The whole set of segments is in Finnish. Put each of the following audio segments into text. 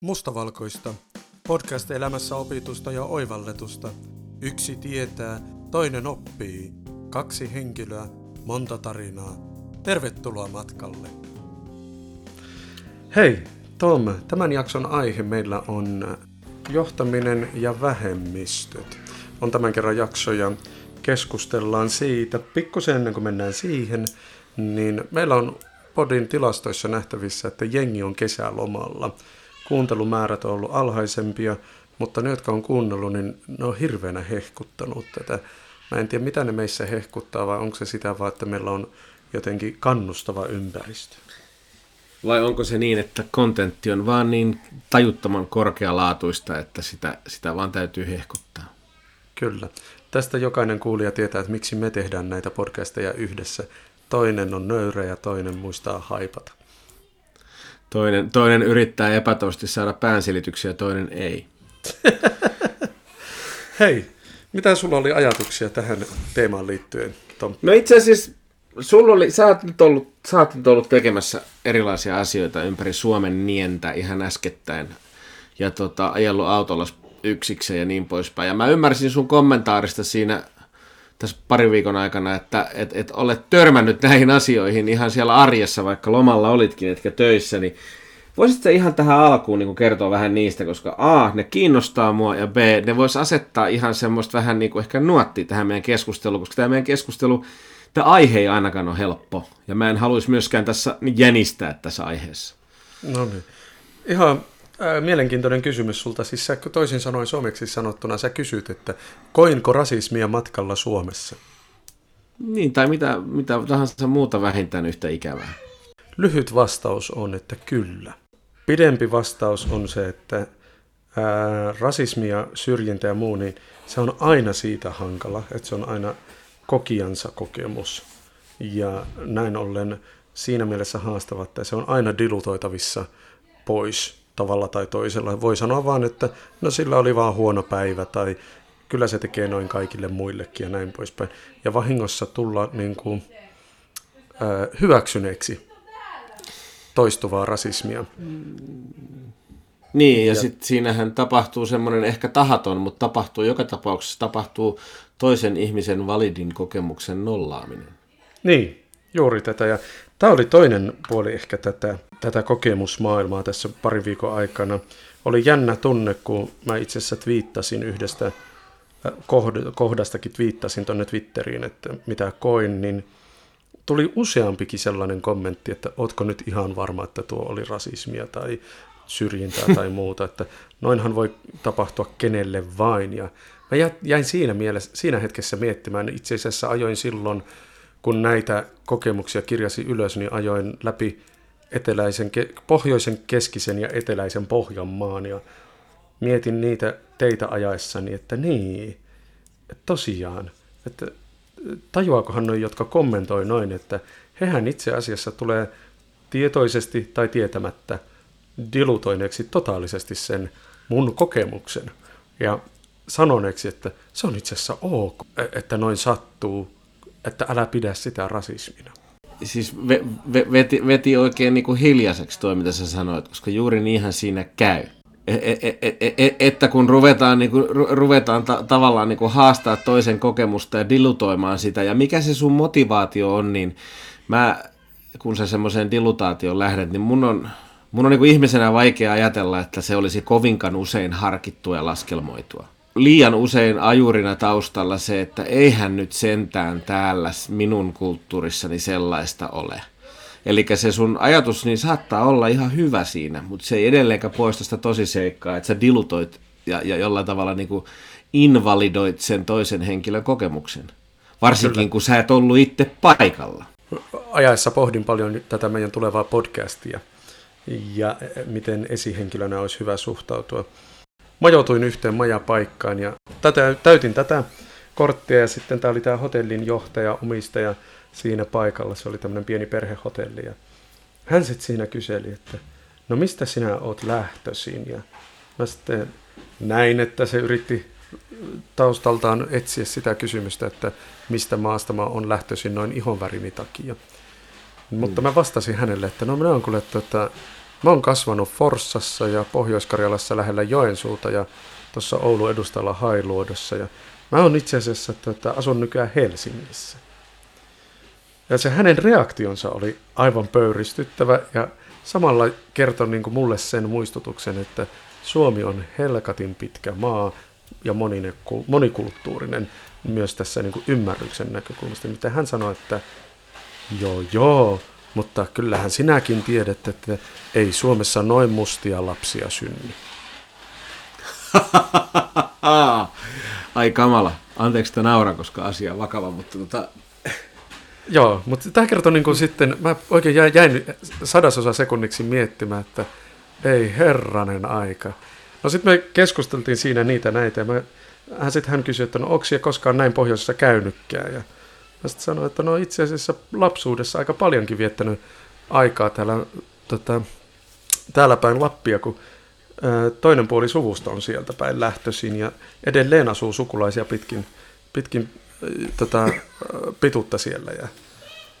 Mustavalkoista. Podcast elämässä opitusta ja oivalletusta. Yksi tietää, toinen oppii. Kaksi henkilöä, monta tarinaa. Tervetuloa matkalle. Hei, Tom. Tämän jakson aihe meillä on johtaminen ja vähemmistöt. On tämän kerran jakso ja keskustellaan siitä. Pikkusen ennen kuin mennään siihen, niin meillä on podin tilastoissa nähtävissä, että jengi on kesälomalla – kuuntelumäärät on ollut alhaisempia, mutta ne, jotka on kuunnellut, niin ne on hirveänä hehkuttanut tätä. Mä en tiedä, mitä ne meissä hehkuttaa, vai onko se sitä vaan, että meillä on jotenkin kannustava ympäristö. Vai onko se niin, että kontentti on vaan niin tajuttoman korkealaatuista, että sitä, sitä vaan täytyy hehkuttaa? Kyllä. Tästä jokainen kuulija tietää, että miksi me tehdään näitä podcasteja yhdessä. Toinen on nöyrä ja toinen muistaa haipata. Toinen, toinen yrittää epätoivosti saada päänsilityksiä, toinen ei. Hei, mitä sulla oli ajatuksia tähän teemaan liittyen, Tom? No itse asiassa sulla oli, sä oot nyt ollut, sä oot nyt ollut tekemässä erilaisia asioita ympäri Suomen nientä ihan äskettäin. Ja tota, ajellut autolla yksikseen ja niin poispäin. Ja mä ymmärsin sun kommentaarista siinä tässä pari viikon aikana, että et, et olet törmännyt näihin asioihin ihan siellä arjessa, vaikka lomalla olitkin, etkä töissä, niin voisitko ihan tähän alkuun niin kertoa vähän niistä, koska A, ne kiinnostaa mua, ja B, ne vois asettaa ihan semmoista vähän niin kuin ehkä nuottia tähän meidän keskusteluun, koska tämä meidän keskustelu, tämä aihe ei ainakaan ole helppo, ja mä en haluaisi myöskään tässä jänistää tässä aiheessa. No niin. Ihan Ää, mielenkiintoinen kysymys sulta. Siis sä toisin sanoen suomeksi sanottuna sä kysyt, että koinko rasismia matkalla Suomessa? Niin, tai mitä, mitä tahansa muuta vähintään yhtä ikävää. Lyhyt vastaus on, että kyllä. Pidempi vastaus on se, että ää, rasismi ja syrjintä ja muu, niin se on aina siitä hankala, että se on aina kokiansa kokemus. Ja näin ollen siinä mielessä haastava, että se on aina dilutoitavissa pois tavalla tai toisella. Voi sanoa vaan, että no sillä oli vaan huono päivä tai kyllä se tekee noin kaikille muillekin ja näin poispäin. Ja vahingossa tulla niin kuin, äh, hyväksyneeksi toistuvaa rasismia. Niin, ja, ja sitten siinähän tapahtuu semmoinen ehkä tahaton, mutta tapahtuu joka tapauksessa tapahtuu toisen ihmisen validin kokemuksen nollaaminen. Niin, juuri tätä. Ja tämä oli toinen puoli ehkä tätä tätä kokemusmaailmaa tässä parin viikon aikana. Oli jännä tunne, kun mä itse asiassa twiittasin yhdestä äh, kohdastakin twiittasin tuonne Twitteriin, että mitä koin, niin tuli useampikin sellainen kommentti, että ootko nyt ihan varma, että tuo oli rasismia tai syrjintää tai muuta, että noinhan voi tapahtua kenelle vain. Ja mä jäin siinä, mielessä, siinä hetkessä miettimään, itse asiassa ajoin silloin, kun näitä kokemuksia kirjasin ylös, niin ajoin läpi eteläisen, pohjoisen, keskisen ja eteläisen Pohjanmaan ja mietin niitä teitä ajaessani, että niin, että tosiaan, että tajuakohan noin, jotka kommentoi noin, että hehän itse asiassa tulee tietoisesti tai tietämättä dilutoineeksi totaalisesti sen mun kokemuksen ja sanoneeksi, että se on itse asiassa ok, että noin sattuu, että älä pidä sitä rasismina siis ve, ve, veti, veti oikein niin kuin hiljaiseksi toi, mitä sä sanoit, koska juuri niinhän siinä käy. E, e, e että kun ruvetaan, niin kuin, ruvetaan ta, tavallaan niin kuin haastaa toisen kokemusta ja dilutoimaan sitä, ja mikä se sun motivaatio on, niin mä, kun sä semmoiseen dilutaatioon lähdet, niin mun on, mun on niin kuin ihmisenä vaikea ajatella, että se olisi kovinkaan usein harkittua ja laskelmoitua liian usein ajurina taustalla se, että eihän nyt sentään täällä minun kulttuurissani sellaista ole. Eli se sun ajatus niin saattaa olla ihan hyvä siinä, mutta se ei edelleenkään poista sitä tosiseikkaa, että sä dilutoit ja, ja jollain tavalla niin kuin invalidoit sen toisen henkilön kokemuksen. Varsinkin Kyllä. kun sä et ollut itse paikalla. Ajaessa pohdin paljon tätä meidän tulevaa podcastia ja miten esihenkilönä olisi hyvä suhtautua majoituin yhteen majapaikkaan ja tätä, täytin tätä korttia ja sitten tämä oli tämä hotellin johtaja, omistaja siinä paikalla. Se oli tämmöinen pieni perhehotelli ja hän sitten siinä kyseli, että no mistä sinä oot lähtöisin ja mä sitten näin, että se yritti taustaltaan etsiä sitä kysymystä, että mistä maasta mä oon lähtöisin noin ihonvärini takia. Mutta mä vastasin hänelle, että no minä olen kuule tuota, Mä oon kasvanut Forssassa ja Pohjois-Karjalassa lähellä Joensuuta ja tuossa Oulun edustalla Hailuodossa. Ja mä oon itse asiassa tota, asun nykyään Helsingissä. Ja se hänen reaktionsa oli aivan pöyristyttävä ja samalla kertoi niin kuin mulle sen muistutuksen, että Suomi on helkatin pitkä maa ja monikulttuurinen myös tässä niin kuin ymmärryksen näkökulmasta. Mitä hän sanoi, että joo joo, mutta kyllähän sinäkin tiedät, että ei Suomessa noin mustia lapsia synny. Ai kamala. Anteeksi, että naura, koska asia on vakava, mutta tota... Joo, mutta tämä kertoo niin kuin sitten, mä oikein jäin, jäin sadasosa sekunniksi miettimään, että ei herranen aika. No sitten me keskusteltiin siinä niitä näitä ja mä, hän sitten hän kysyi, että no onko koskaan näin pohjoisessa käynytkään ja Mä sitten sanoin, että no itse asiassa lapsuudessa aika paljonkin viettänyt aikaa täällä, tota, täällä päin Lappia, kun ää, toinen puoli suvusta on sieltä päin lähtöisin ja edelleen asuu sukulaisia pitkin, pitkin tota, pituutta siellä. Ja,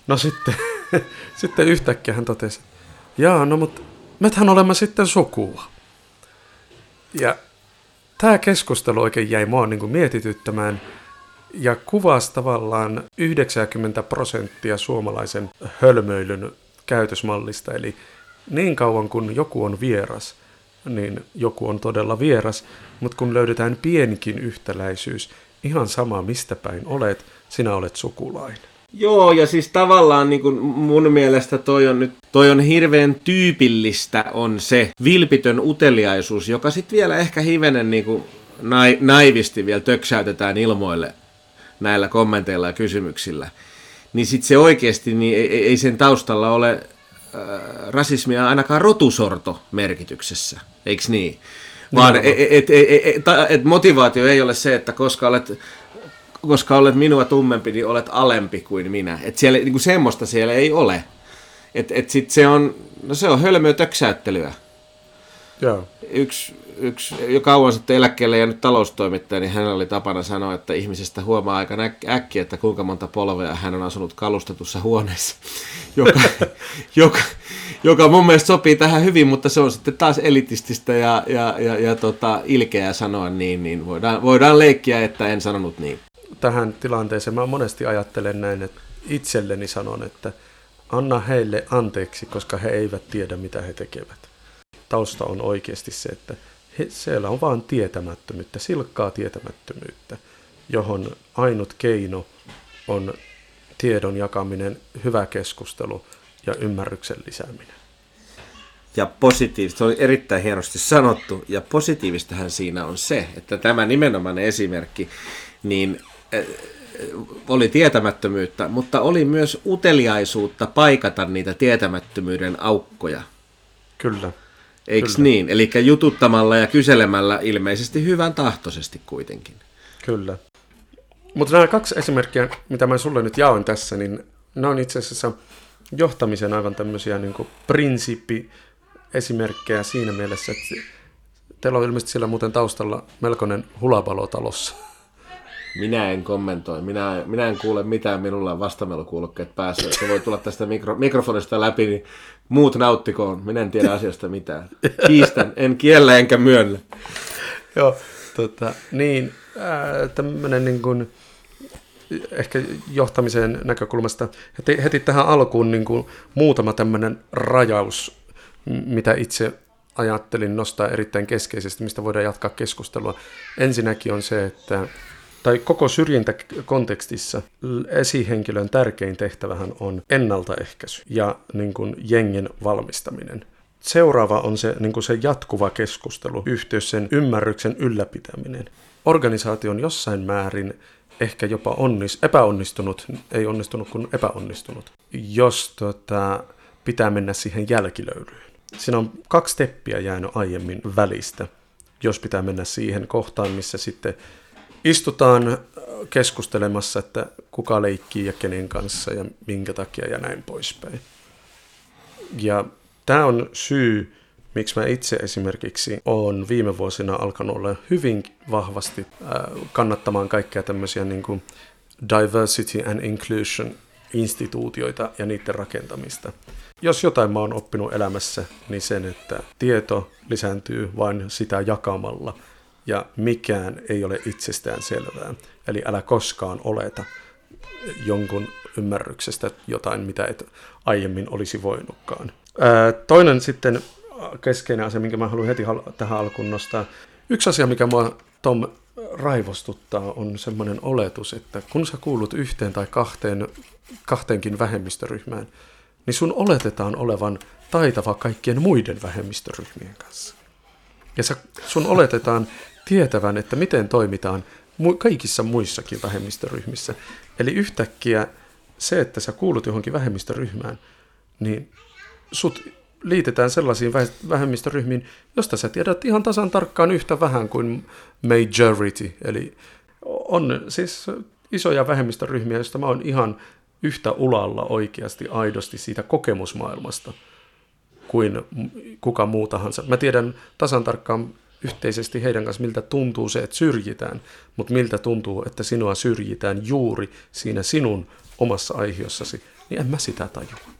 no sitten, sitten yhtäkkiä hän totesi, jaa, no mutta mehän olemme sitten sukua. Ja tämä keskustelu oikein jäi mua niin kuin mietityttämään – ja kuvasi tavallaan 90 prosenttia suomalaisen hölmöilyn käytösmallista. Eli niin kauan kun joku on vieras, niin joku on todella vieras, mutta kun löydetään pienikin yhtäläisyys, ihan sama mistä päin olet, sinä olet sukulainen. Joo, ja siis tavallaan niin kuin mun mielestä toi on nyt, toi on hirveän tyypillistä on se vilpitön uteliaisuus, joka sitten vielä ehkä hivenen niin kuin naivisti vielä töksäytetään ilmoille näillä kommenteilla ja kysymyksillä, niin sitten se oikeasti niin ei, ei sen taustalla ole äh, rasismia ainakaan rotusorto merkityksessä, eikö niin? Vaan et, et, et, et, et motivaatio ei ole se, että koska olet, koska olet minua tummempi, niin olet alempi kuin minä. Et siellä, niin kuin semmoista siellä ei ole. Et, et sit se on, no se on hölmöä töksäyttelyä. Joo. Yksi yksi jo kauan sitten eläkkeelle ja nyt taloustoimittaja, niin hän oli tapana sanoa, että ihmisestä huomaa aika äkkiä, että kuinka monta polvea hän on asunut kalustetussa huoneessa, joka, joka, joka mun mielestä sopii tähän hyvin, mutta se on sitten taas elitististä ja, ja, ja, ja tota, ilkeää sanoa niin, niin voidaan, voidaan leikkiä, että en sanonut niin. Tähän tilanteeseen mä monesti ajattelen näin, että itselleni sanon, että anna heille anteeksi, koska he eivät tiedä, mitä he tekevät. Tausta on oikeasti se, että he, siellä on vain tietämättömyyttä, silkkaa tietämättömyyttä, johon ainut keino on tiedon jakaminen, hyvä keskustelu ja ymmärryksen lisääminen. Ja positiivista, se oli erittäin hienosti sanottu, ja positiivistahan siinä on se, että tämä nimenomainen esimerkki, niin äh, oli tietämättömyyttä, mutta oli myös uteliaisuutta paikata niitä tietämättömyyden aukkoja. Kyllä. Eikö niin? Eli jututtamalla ja kyselemällä ilmeisesti hyvän tahtoisesti kuitenkin. Kyllä. Mutta nämä kaksi esimerkkiä, mitä mä sulle nyt jaoin tässä, niin ne on itse asiassa johtamisen aivan tämmöisiä niin prinsiippi-esimerkkejä siinä mielessä, että teillä on ilmeisesti siellä muuten taustalla melkoinen hulapalo talossa. Minä en kommentoi. Minä, minä en kuule mitään. Minulla on vastamelukuulokkeet päässä. Se voi tulla tästä mikro, mikrofonista läpi, niin muut nauttikoon. Minä en tiedä asiasta mitään. Kiistän. En kiellä enkä myönnä. Joo, tota, niin tämmöinen niin kuin, ehkä johtamisen näkökulmasta heti, heti tähän alkuun niin kuin muutama tämmöinen rajaus, mitä itse ajattelin nostaa erittäin keskeisesti, mistä voidaan jatkaa keskustelua. Ensinnäkin on se, että tai koko syrjintäkontekstissa esihenkilön tärkein tehtävähän on ennaltaehkäisy ja niin kuin jengen valmistaminen. Seuraava on se, niin se jatkuva keskustelu, yhteys, sen ymmärryksen ylläpitäminen. Organisaatio on jossain määrin ehkä jopa onnis, epäonnistunut, ei onnistunut kuin epäonnistunut, jos tota, pitää mennä siihen jälkilöylyyn. Siinä on kaksi teppiä jäänyt aiemmin välistä, jos pitää mennä siihen kohtaan, missä sitten istutaan keskustelemassa, että kuka leikkii ja kenen kanssa ja minkä takia ja näin poispäin. Ja tämä on syy, miksi mä itse esimerkiksi olen viime vuosina alkanut olla hyvin vahvasti kannattamaan kaikkea tämmöisiä niin kuin diversity and inclusion instituutioita ja niiden rakentamista. Jos jotain mä oon oppinut elämässä, niin sen, että tieto lisääntyy vain sitä jakamalla ja mikään ei ole itsestään selvää. Eli älä koskaan oleta jonkun ymmärryksestä jotain, mitä et aiemmin olisi voinutkaan. Toinen sitten keskeinen asia, minkä mä haluan heti tähän alkuun nostaa. Yksi asia, mikä mua Tom raivostuttaa, on semmoinen oletus, että kun sä kuulut yhteen tai kahteen, kahteenkin vähemmistöryhmään, niin sun oletetaan olevan taitava kaikkien muiden vähemmistöryhmien kanssa. Ja sä, sun oletetaan tietävän, että miten toimitaan kaikissa muissakin vähemmistöryhmissä. Eli yhtäkkiä se, että sä kuulut johonkin vähemmistöryhmään, niin sut liitetään sellaisiin vähemmistöryhmiin, josta sä tiedät ihan tasan tarkkaan yhtä vähän kuin majority. Eli on siis isoja vähemmistöryhmiä, joista mä oon ihan yhtä ulalla oikeasti aidosti siitä kokemusmaailmasta kuin kuka muu tahansa. Mä tiedän tasan tarkkaan yhteisesti heidän kanssa, miltä tuntuu se, että syrjitään, mutta miltä tuntuu, että sinua syrjitään juuri siinä sinun omassa aihiossasi, niin en mä sitä tajua.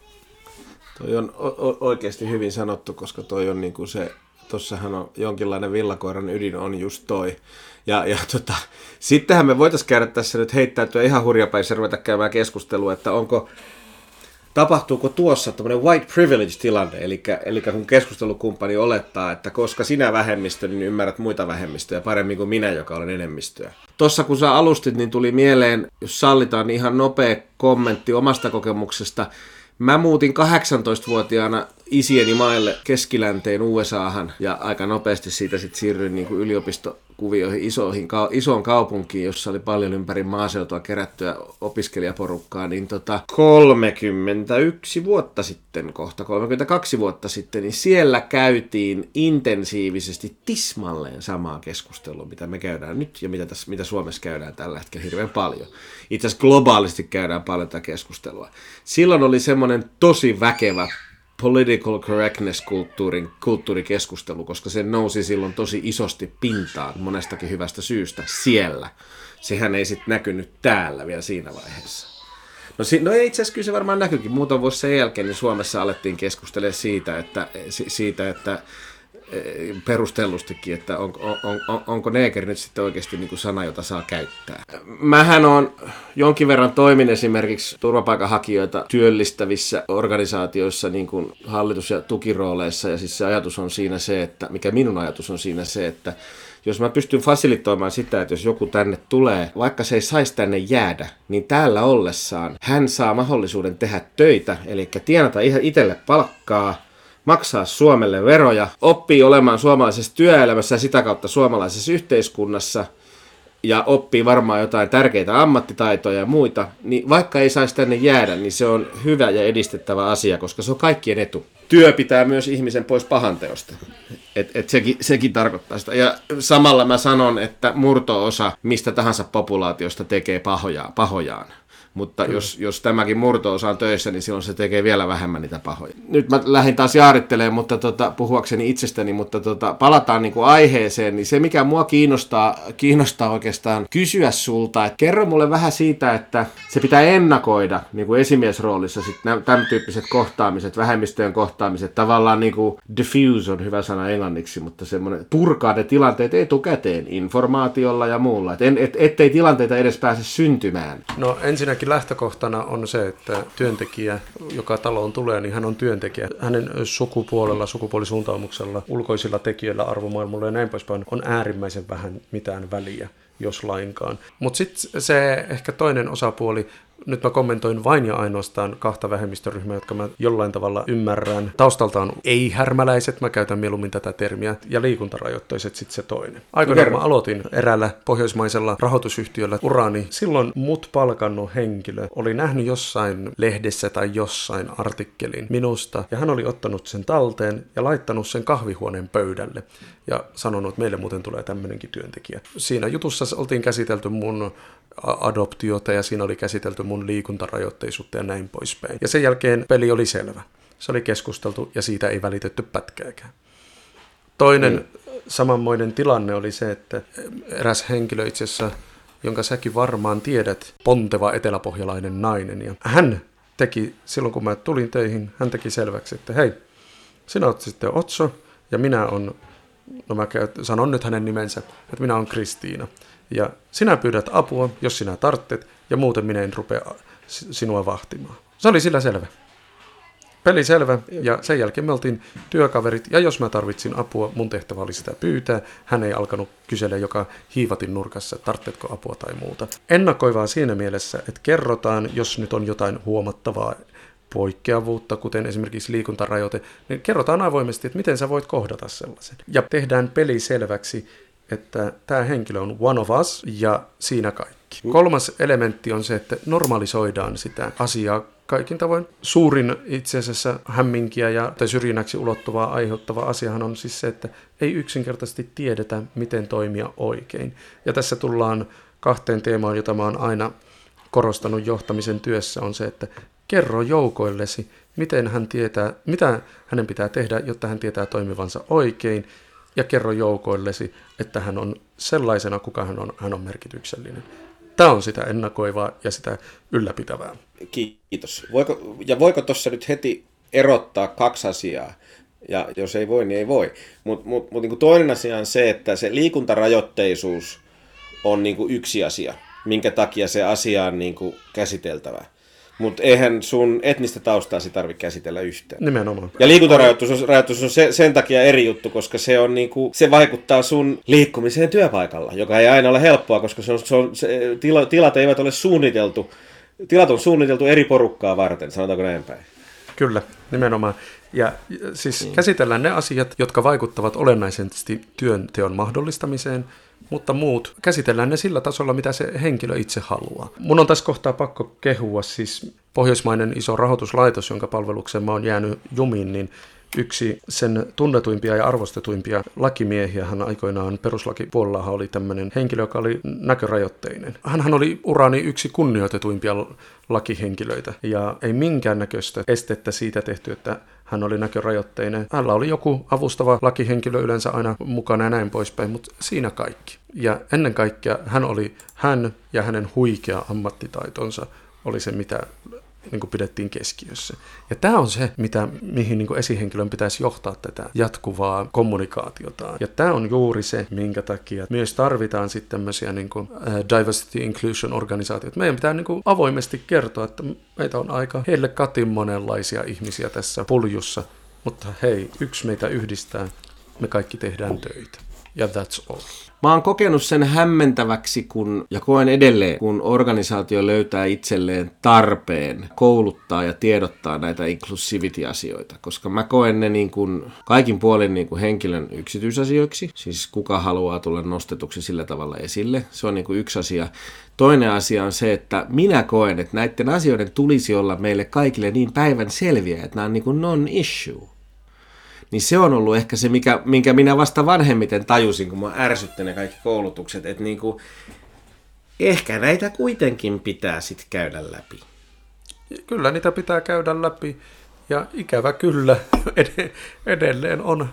Toi on o- oikeasti hyvin sanottu, koska toi on niinku se, tossahan on jonkinlainen villakoiran ydin on just toi. Ja, ja tota, sittenhän me voitaisiin käydä tässä nyt heittäytyä ihan hurjapäissä ruveta käymään keskustelua, että onko, tapahtuuko tuossa tämmöinen white privilege-tilanne, eli, eli kun keskustelukumppani olettaa, että koska sinä vähemmistö, niin ymmärrät muita vähemmistöjä paremmin kuin minä, joka olen enemmistöä. Tossa kun sä alustit, niin tuli mieleen, jos sallitaan ihan nopea kommentti omasta kokemuksesta. Mä muutin 18-vuotiaana isieni maille keskilänteen USAhan ja aika nopeasti siitä sitten siirryin niin kuin yliopisto kuvioihin isoihin, isoon kaupunkiin, jossa oli paljon ympäri maaseutua kerättyä opiskelijaporukkaa, niin tota 31 vuotta sitten, kohta 32 vuotta sitten, niin siellä käytiin intensiivisesti tismalleen samaa keskustelua, mitä me käydään nyt ja mitä, tässä, mitä Suomessa käydään tällä hetkellä hirveän paljon. Itse asiassa globaalisti käydään paljon tätä keskustelua. Silloin oli semmoinen tosi väkevä political correctness-kulttuurin kulttuurikeskustelu, koska se nousi silloin tosi isosti pintaan monestakin hyvästä syystä siellä. Sehän ei sitten näkynyt täällä vielä siinä vaiheessa. No, si- no itse asiassa kyllä se varmaan näkyykin. Muutaman vuosi sen jälkeen niin Suomessa alettiin keskustella siitä, että, siitä, että perustellustikin, että on, on, on, onko neekeri nyt sitten oikeasti niin kuin sana, jota saa käyttää. Mähän on jonkin verran toimin esimerkiksi turvapaikanhakijoita työllistävissä organisaatioissa niin kuin hallitus- ja tukirooleissa, ja siis se ajatus on siinä se, että, mikä minun ajatus on siinä se, että jos mä pystyn fasilitoimaan sitä, että jos joku tänne tulee, vaikka se ei saisi tänne jäädä, niin täällä ollessaan hän saa mahdollisuuden tehdä töitä, eli tienata itselle palkkaa, maksaa Suomelle veroja, oppii olemaan suomalaisessa työelämässä ja sitä kautta suomalaisessa yhteiskunnassa ja oppii varmaan jotain tärkeitä ammattitaitoja ja muita, niin vaikka ei saisi tänne jäädä, niin se on hyvä ja edistettävä asia, koska se on kaikkien etu. Työ pitää myös ihmisen pois pahanteosta. Et, et sekin, sekin tarkoittaa sitä. Ja samalla mä sanon, että murto-osa mistä tahansa populaatiosta tekee pahoja, pahojaan. Mutta Kyllä. jos, jos tämäkin murto-osa on töissä, niin silloin se tekee vielä vähemmän niitä pahoja. Nyt mä lähdin taas jaarittelemaan, mutta tota, puhuakseni itsestäni, mutta tota, palataan niin kuin aiheeseen. Niin se, mikä mua kiinnostaa, kiinnostaa oikeastaan kysyä sulta, että kerro mulle vähän siitä, että se pitää ennakoida niin kuin esimiesroolissa sit tämän tyyppiset kohtaamiset, vähemmistöjen kohtaamiset. Tavallaan niin kuin diffuse on hyvä sana englanniksi, mutta semmoinen purkaa ne tilanteet etukäteen informaatiolla ja muulla. Et, et, ettei tilanteita edes pääse syntymään. No ensinnäkin ensinnäkin lähtökohtana on se, että työntekijä, joka taloon tulee, niin hän on työntekijä. Hänen sukupuolella, sukupuolisuuntaumuksella, ulkoisilla tekijöillä, arvomaailmalla ja näin poispäin on äärimmäisen vähän mitään väliä jos lainkaan. Mutta sitten se ehkä toinen osapuoli nyt mä kommentoin vain ja ainoastaan kahta vähemmistöryhmää, jotka mä jollain tavalla ymmärrän. Taustaltaan ei-härmäläiset, mä käytän mieluummin tätä termiä, ja liikuntarajoitteiset sitten se toinen. Aikoinaan mä aloitin eräällä pohjoismaisella rahoitusyhtiöllä urani. Silloin mut palkannut henkilö oli nähnyt jossain lehdessä tai jossain artikkelin minusta, ja hän oli ottanut sen talteen ja laittanut sen kahvihuoneen pöydälle ja sanonut, että meille muuten tulee tämmöinenkin työntekijä. Siinä jutussa oltiin käsitelty mun adoptiota ja siinä oli käsitelty mun liikuntarajoitteisuutta ja näin poispäin. Ja sen jälkeen peli oli selvä. Se oli keskusteltu ja siitä ei välitetty pätkääkään. Toinen mm. samanmoinen tilanne oli se, että eräs henkilö itse asiassa jonka säkin varmaan tiedät, ponteva eteläpohjalainen nainen. Ja hän teki, silloin kun mä tulin töihin, hän teki selväksi, että hei, sinä olet sitten Otso ja minä on, no mä sanon nyt hänen nimensä, että minä olen Kristiina. Ja sinä pyydät apua, jos sinä tarttet, ja muuten minä en rupea sinua vahtimaan. Se oli sillä selvä. Peli selvä, ja sen jälkeen me oltiin työkaverit, ja jos mä tarvitsin apua, mun tehtävä oli sitä pyytää. Hän ei alkanut kysellä joka hiivatin nurkassa, tarvitsetko apua tai muuta. Ennakoivaa siinä mielessä, että kerrotaan, jos nyt on jotain huomattavaa poikkeavuutta, kuten esimerkiksi liikuntarajoite, niin kerrotaan avoimesti, että miten sä voit kohdata sellaisen. Ja tehdään peli selväksi, että tämä henkilö on one of us ja siinä kaikki. Kolmas elementti on se, että normalisoidaan sitä asiaa kaikin tavoin. Suurin itse asiassa hämminkiä ja tai syrjinnäksi ulottuvaa aiheuttava asiahan on siis se, että ei yksinkertaisesti tiedetä, miten toimia oikein. Ja tässä tullaan kahteen teemaan, jota mä oon aina korostanut johtamisen työssä, on se, että kerro joukoillesi, miten hän tietää, mitä hänen pitää tehdä, jotta hän tietää toimivansa oikein, ja kerro joukoillesi, että hän on sellaisena, kuka hän on, hän on merkityksellinen. Tämä on sitä ennakoivaa ja sitä ylläpitävää. Kiitos. Voiko, ja voiko tuossa nyt heti erottaa kaksi asiaa? Ja jos ei voi, niin ei voi. Mutta mut, mut, niin toinen asia on se, että se liikuntarajoitteisuus on niin yksi asia, minkä takia se asia on niin käsiteltävä. Mutta eihän sun etnistä taustaasi tarvitse käsitellä yhtään. Nimenomaan. Ja liikuntarajoitus on, rajoitus on se, sen takia eri juttu, koska se, on niinku, se vaikuttaa sun liikkumiseen työpaikalla, joka ei aina ole helppoa, koska se on, se on, se, tila, tilat eivät ole suunniteltu, tilat on suunniteltu eri porukkaa varten, sanotaanko näin päin. Kyllä, nimenomaan. Ja siis niin. käsitellään ne asiat, jotka vaikuttavat olennaisesti työnteon mahdollistamiseen – mutta muut käsitellään ne sillä tasolla, mitä se henkilö itse haluaa. Mun on tässä kohtaa pakko kehua siis pohjoismainen iso rahoituslaitos, jonka palvelukseen mä oon jäänyt jumiin, niin yksi sen tunnetuimpia ja arvostetuimpia lakimiehiä hän aikoinaan peruslakipuolella oli tämmöinen henkilö, joka oli näkörajoitteinen. Hän oli urani yksi kunnioitetuimpia lakihenkilöitä ja ei minkäännäköistä estettä siitä tehty, että hän oli näkörajoitteinen. Hänellä oli joku avustava lakihenkilö yleensä aina mukana ja näin poispäin, mutta siinä kaikki. Ja ennen kaikkea hän oli, hän ja hänen huikea ammattitaitonsa oli se, mitä niin kuin pidettiin keskiössä. Ja tämä on se, mitä, mihin niin kuin esihenkilön pitäisi johtaa tätä jatkuvaa kommunikaatiota. Ja tämä on juuri se, minkä takia myös tarvitaan sitten tämmöisiä niin kuin, uh, diversity inclusion organisaatioita. Meidän pitää niin kuin avoimesti kertoa, että meitä on aika heille katin monenlaisia ihmisiä tässä puljussa, mutta hei, yksi meitä yhdistää, me kaikki tehdään töitä. Ja that's all. Mä oon kokenut sen hämmentäväksi, kun, ja koen edelleen, kun organisaatio löytää itselleen tarpeen kouluttaa ja tiedottaa näitä inclusivity-asioita, koska mä koen ne niin kuin kaikin puolin niin kuin henkilön yksityisasioiksi, siis kuka haluaa tulla nostetuksi sillä tavalla esille, se on niin kuin yksi asia. Toinen asia on se, että minä koen, että näiden asioiden tulisi olla meille kaikille niin päivän selviä, että nämä on niin kuin non-issue niin se on ollut ehkä se, mikä, minkä minä vasta vanhemmiten tajusin, kun mä ärsytti ne kaikki koulutukset, että niin kuin, ehkä näitä kuitenkin pitää sitten käydä läpi. Kyllä niitä pitää käydä läpi, ja ikävä kyllä edelleen on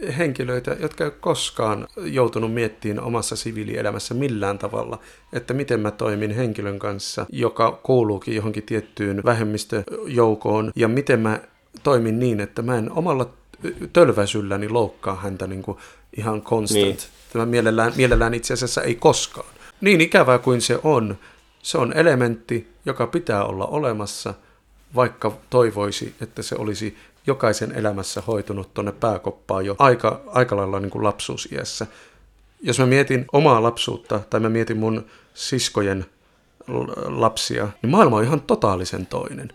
eh, henkilöitä, jotka ei ole koskaan joutunut miettimään omassa siviilielämässä millään tavalla, että miten mä toimin henkilön kanssa, joka kuuluukin johonkin tiettyyn vähemmistöjoukoon, ja miten mä toimin niin, että mä en omalla tölväsylläni loukkaa häntä niin kuin ihan constant. Niin. Tämä mielellään, mielellään itse asiassa ei koskaan. Niin ikävää kuin se on, se on elementti, joka pitää olla olemassa, vaikka toivoisi, että se olisi jokaisen elämässä hoitunut tuonne pääkoppaan jo aika, aika lailla niin kuin lapsuusiässä. Jos mä mietin omaa lapsuutta tai mä mietin mun siskojen lapsia, niin maailma on ihan totaalisen toinen.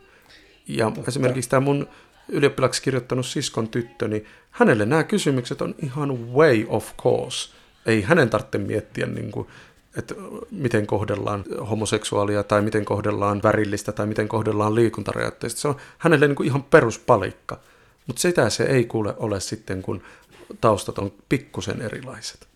Ja Totta. esimerkiksi tämä mun ylioppilaksi kirjoittanut siskon tyttö, niin hänelle nämä kysymykset on ihan way of course. Ei hänen tarvitse miettiä, niin kuin, että miten kohdellaan homoseksuaalia tai miten kohdellaan värillistä tai miten kohdellaan liikuntarajoitteista. Se on hänelle niin kuin ihan peruspalikka. Mutta sitä se ei kuule ole sitten, kun taustat on pikkusen erilaiset.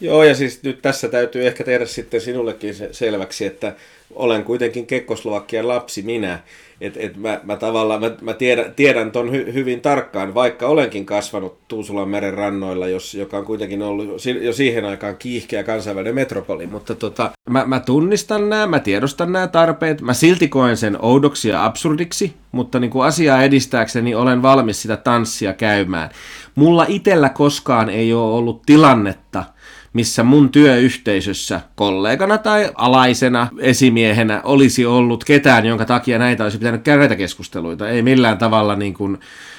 Joo, ja siis nyt tässä täytyy ehkä tehdä sitten sinullekin se selväksi, että olen kuitenkin Kekkoslovakian lapsi minä. Et, et mä, mä tavallaan mä, mä tiedän, tiedän ton hy, hyvin tarkkaan, vaikka olenkin kasvanut Tuusulan meren rannoilla, jos, joka on kuitenkin ollut jo siihen aikaan kiihkeä kansainvälinen metropoli. Mutta tota, mä, mä tunnistan nämä, mä tiedostan nämä tarpeet, mä silti koen sen oudoksi ja absurdiksi, mutta niin kuin asiaa edistääkseni olen valmis sitä tanssia käymään. Mulla itellä koskaan ei ole ollut tilannetta, missä mun työyhteisössä kollegana tai alaisena esimiehenä olisi ollut ketään, jonka takia näitä olisi pitänyt käydä keskusteluita. Ei millään tavalla niin kuin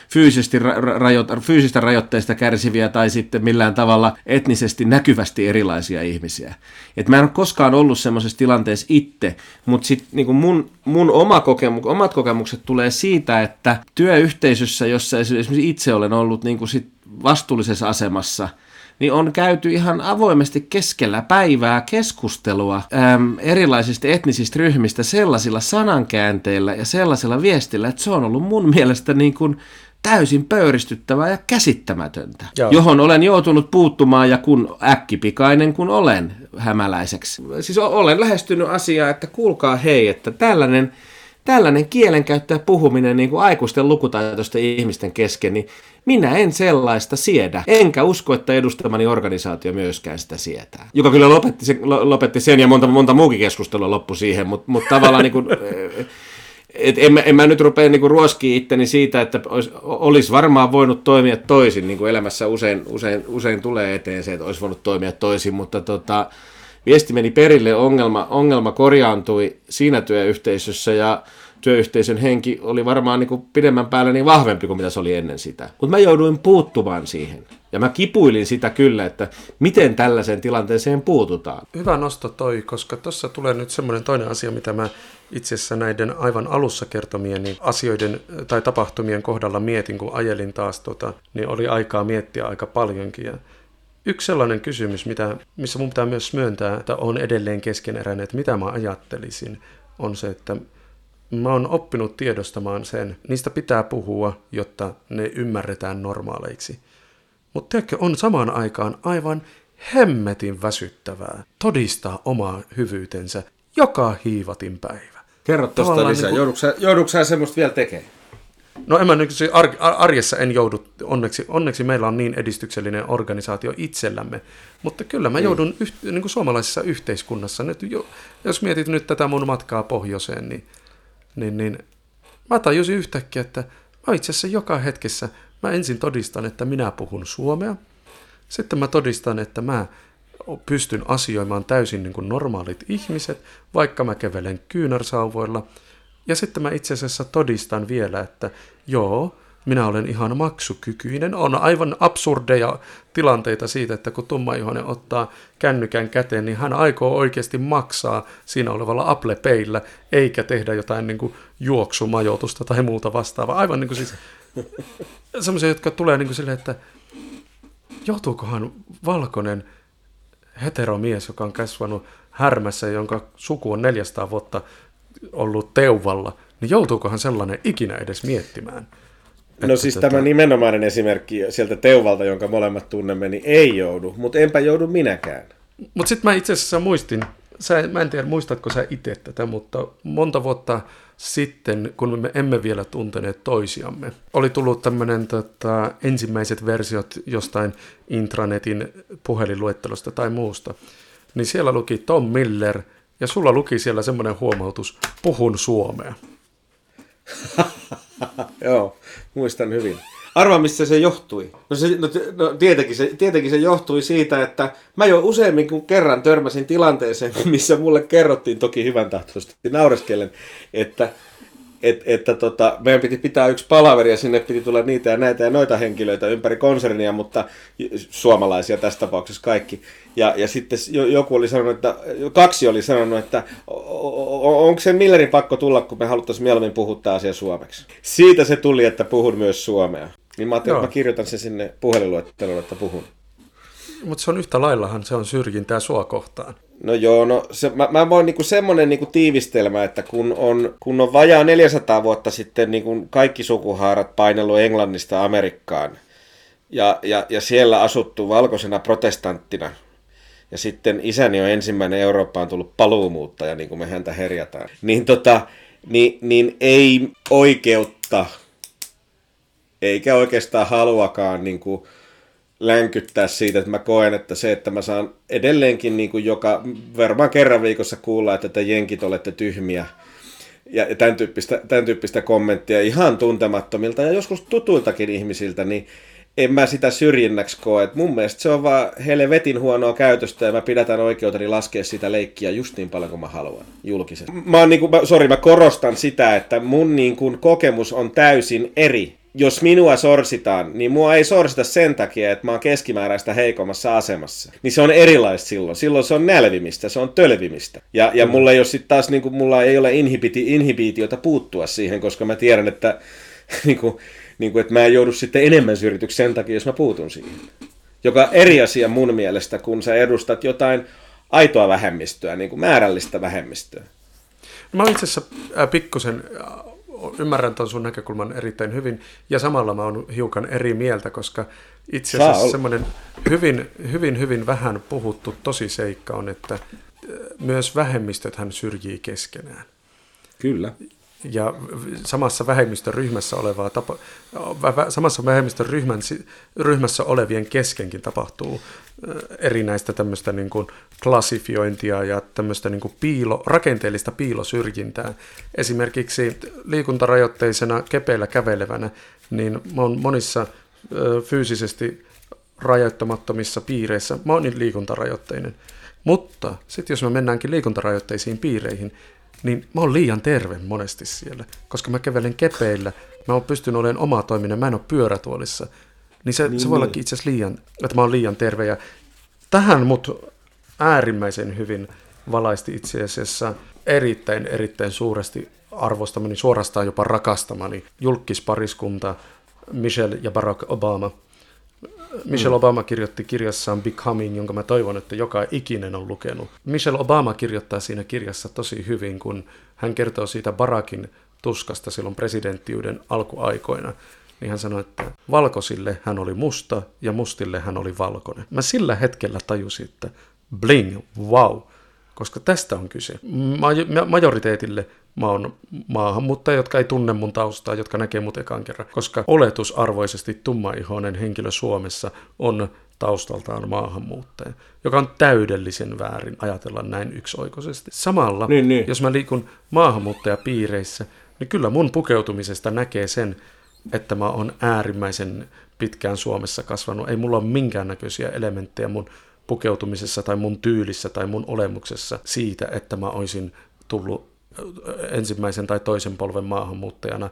fyysisesti rajo- fyysistä rajoitteista kärsiviä tai sitten millään tavalla etnisesti näkyvästi erilaisia ihmisiä. Et mä en ole koskaan ollut semmoisessa tilanteessa itse, mutta sitten niin mun, mun oma kokemu- omat kokemukset tulee siitä, että työyhteisössä, jossa esimerkiksi itse olen ollut niin kuin sit vastuullisessa asemassa – niin on käyty ihan avoimesti keskellä päivää keskustelua äm, erilaisista etnisistä ryhmistä sellaisilla sanankäänteillä ja sellaisilla viestillä, että se on ollut mun mielestä niin kuin täysin pöyristyttävää ja käsittämätöntä, Joo. johon olen joutunut puuttumaan ja kun äkkipikainen kun olen hämäläiseksi. Siis olen lähestynyt asiaa, että kuulkaa hei, että tällainen tällainen kielenkäyttö ja puhuminen niin kuin aikuisten lukutaitoisten ihmisten kesken, niin minä en sellaista siedä. Enkä usko, että edustamani organisaatio myöskään sitä sietää. Joka kyllä lopetti sen, lopetti sen ja monta, monta muukin keskustelua loppu siihen, mutta mut tavallaan niin kuin, et en, mä, en mä nyt rupea niinku ruoskiin itteni siitä, että olisi olis varmaan voinut toimia toisin, niin kuin elämässä usein, usein, usein tulee eteen se, että olisi voinut toimia toisin, mutta tota, viesti meni perille, ongelma, ongelma korjaantui siinä työyhteisössä ja työyhteisön henki oli varmaan niin kuin pidemmän päällä niin vahvempi kuin mitä se oli ennen sitä. Mutta mä jouduin puuttumaan siihen. Ja mä kipuilin sitä kyllä, että miten tällaiseen tilanteeseen puututaan. Hyvä nosto toi, koska tuossa tulee nyt semmoinen toinen asia, mitä mä itse asiassa näiden aivan alussa kertomien niin asioiden tai tapahtumien kohdalla mietin, kun ajelin taas, tota, niin oli aikaa miettiä aika paljonkin. Ja Yksi sellainen kysymys, mitä, missä mun pitää myös myöntää, että on edelleen keskeneräinen, että mitä mä ajattelisin, on se, että mä oon oppinut tiedostamaan sen. Niistä pitää puhua, jotta ne ymmärretään normaaleiksi. Mutta tiedätkö, on samaan aikaan aivan hemmetin väsyttävää todistaa omaa hyvyytensä joka hiivatin päivä. Kerro tuosta lisää. Niin kun... Joudutko sä semmoista vielä tekemään? No en mä nyt, ar- arjessa en joudu, onneksi, onneksi meillä on niin edistyksellinen organisaatio itsellämme, mutta kyllä mä niin. joudun yht, niin kuin suomalaisessa yhteiskunnassa, nyt, jo, jos mietit nyt tätä mun matkaa pohjoiseen, niin, niin, niin mä tajusin yhtäkkiä, että mä itse asiassa joka hetkessä, mä ensin todistan, että minä puhun suomea, sitten mä todistan, että mä pystyn asioimaan täysin niin kuin normaalit ihmiset, vaikka mä kävelen kyynärsauvoilla – ja sitten mä itse asiassa todistan vielä, että joo, minä olen ihan maksukykyinen. On aivan absurdeja tilanteita siitä, että kun tummaihoinen ottaa kännykän käteen, niin hän aikoo oikeasti maksaa siinä olevalla Apple Payllä, eikä tehdä jotain niin kuin juoksumajoitusta tai muuta vastaavaa. Aivan niin kuin siis semmoisia, jotka tulee niin kuin silleen, että joutuukohan valkoinen heteromies, joka on kasvanut härmässä, jonka suku on 400 vuotta ollut teuvalla, niin joutuukohan sellainen ikinä edes miettimään? No siis tätä... tämä nimenomainen esimerkki sieltä Teuvalta, jonka molemmat tunnemme, niin ei joudu, mutta enpä joudu minäkään. Mutta sitten mä itse asiassa muistin, sä, mä en tiedä muistatko sä itse tätä, mutta monta vuotta sitten, kun me emme vielä tunteneet toisiamme, oli tullut tämmöinen tota, ensimmäiset versiot jostain intranetin puhelinluettelosta tai muusta, niin siellä luki Tom Miller – ja sulla luki siellä semmoinen huomautus, puhun suomea. Joo, muistan hyvin. Arva, missä se johtui? No, se, no, no tietenkin, se, tietenkin se johtui siitä, että mä jo useammin kuin kerran törmäsin tilanteeseen, missä mulle kerrottiin toki hyvän tahtoisesti naureskellen, että et, että tota, meidän piti pitää yksi palaveri ja sinne piti tulla niitä ja näitä ja noita henkilöitä ympäri konsernia, mutta suomalaisia tässä tapauksessa kaikki. Ja, ja sitten joku oli sanonut, että kaksi oli sanonut, että onko se Millerin pakko tulla, kun me haluttaisiin mieluummin puhua tämä asia suomeksi. Siitä se tuli, että puhun myös suomea. Niin mä ajattelin, että mä kirjoitan sen sinne puhelinluetteloon, että puhun. Mutta se on yhtä laillahan, se on syrjintää sua kohtaan. No joo, no se, mä, mä voin niinku semmoinen niinku tiivistelmä, että kun on, kun on vajaa 400 vuotta sitten niinku kaikki sukuhaarat painellut Englannista Amerikkaan ja, ja, ja siellä asuttu valkoisena protestanttina, ja sitten isäni on ensimmäinen Eurooppaan tullut paluumuuttaja, niin kuin me häntä herjataan, niin, tota, niin, niin ei oikeutta eikä oikeastaan haluakaan niin kuin, länkyttää siitä, että mä koen, että se, että mä saan edelleenkin niin kuin joka, varmaan kerran viikossa kuulla, että te jenkit olette tyhmiä, ja tämän tyyppistä, tämän tyyppistä kommenttia ihan tuntemattomilta ja joskus tutuiltakin ihmisiltä, niin en mä sitä syrjinnäksi koe. Et mun mielestä se on vaan helvetin huonoa käytöstä ja mä pidätän oikeuteni laskea sitä leikkiä just niin paljon kuin mä haluan julkisesti. Mä oon niinku, sorry, mä korostan sitä, että mun niinku kokemus on täysin eri jos minua sorsitaan, niin mua ei sorsita sen takia, että mä oon keskimääräistä heikommassa asemassa. Niin se on erilaista silloin. Silloin se on nälvimistä, se on tölvimistä. Ja, ja mm. mulla ei ole sitten taas, niin kuin, mulla ei ole inhibiti, inhibitiota puuttua siihen, koska mä tiedän, että, niin kuin, niin kuin, että mä en joudu sitten enemmän syrjityksi sen takia, jos mä puutun siihen. Joka eri asia mun mielestä, kun sä edustat jotain aitoa vähemmistöä, niin kuin määrällistä vähemmistöä. Mä itse asiassa pikkusen ymmärrän tuon sun näkökulman erittäin hyvin, ja samalla mä oon hiukan eri mieltä, koska itse asiassa semmoinen hyvin, hyvin, hyvin vähän puhuttu tosiseikka on, että myös vähemmistöt hän syrjii keskenään. Kyllä ja samassa vähemmistöryhmässä olevaa tapa, samassa vähemmistöryhmän ryhmässä olevien keskenkin tapahtuu erinäistä tämmöistä niin kuin klassifiointia ja tämmöistä niin kuin piilo, rakenteellista piilosyrjintää. Esimerkiksi liikuntarajoitteisena kepeillä kävelevänä, niin mä oon monissa fyysisesti rajoittamattomissa piireissä, mä oon niin liikuntarajoitteinen. Mutta sitten jos me mennäänkin liikuntarajoitteisiin piireihin, niin mä oon liian terve monesti siellä, koska mä kävelen kepeillä, mä oon pystynyt olemaan oma toiminen, mä en ole pyörätuolissa. Niin se, niin, se voi niin. olla itse asiassa liian, että mä oon liian terve. Ja tähän mut äärimmäisen hyvin valaisti itse asiassa erittäin, erittäin suuresti arvostamani, suorastaan jopa rakastamani julkispariskunta Michelle ja Barack Obama – Michelle Obama kirjoitti kirjassaan Becoming, jonka mä toivon, että joka ikinen on lukenut. Michelle Obama kirjoittaa siinä kirjassa tosi hyvin, kun hän kertoo siitä Barackin tuskasta silloin presidenttiyden alkuaikoina. Niin hän sanoi, että valkoisille hän oli musta ja mustille hän oli valkoinen. Mä sillä hetkellä tajusin, että bling, wow, koska tästä on kyse. Majoriteetille Mä oon maahanmuuttaja, jotka ei tunne mun taustaa, jotka näkee mut ekan kerran, koska oletusarvoisesti tummaihoinen henkilö Suomessa on taustaltaan maahanmuuttaja, joka on täydellisen väärin ajatella näin yksioikoisesti. Samalla, niin, niin. jos mä liikun maahanmuuttajapiireissä, niin kyllä mun pukeutumisesta näkee sen, että mä oon äärimmäisen pitkään Suomessa kasvanut. Ei mulla ole minkäännäköisiä elementtejä mun pukeutumisessa tai mun tyylissä tai mun olemuksessa siitä, että mä olisin tullut ensimmäisen tai toisen polven maahanmuuttajana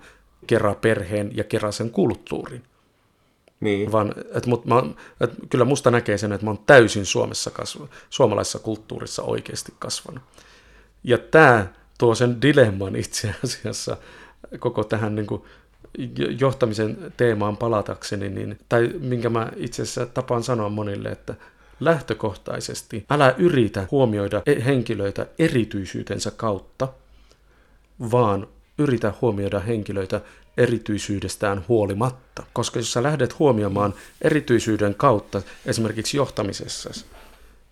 kerran perheen ja kerran sen kulttuurin. Niin. Vaan, et mut, mä, et kyllä musta näkee sen, että mä oon täysin Suomessa kasva, suomalaisessa kulttuurissa oikeasti kasvanut. Ja tämä tuo sen dilemman itse asiassa koko tähän niin kuin johtamisen teemaan palatakseni, niin, tai minkä mä itse asiassa tapaan sanoa monille, että lähtökohtaisesti älä yritä huomioida e-, henkilöitä erityisyytensä kautta, vaan yritä huomioida henkilöitä erityisyydestään huolimatta. Koska jos sä lähdet huomioimaan erityisyyden kautta esimerkiksi johtamisessa,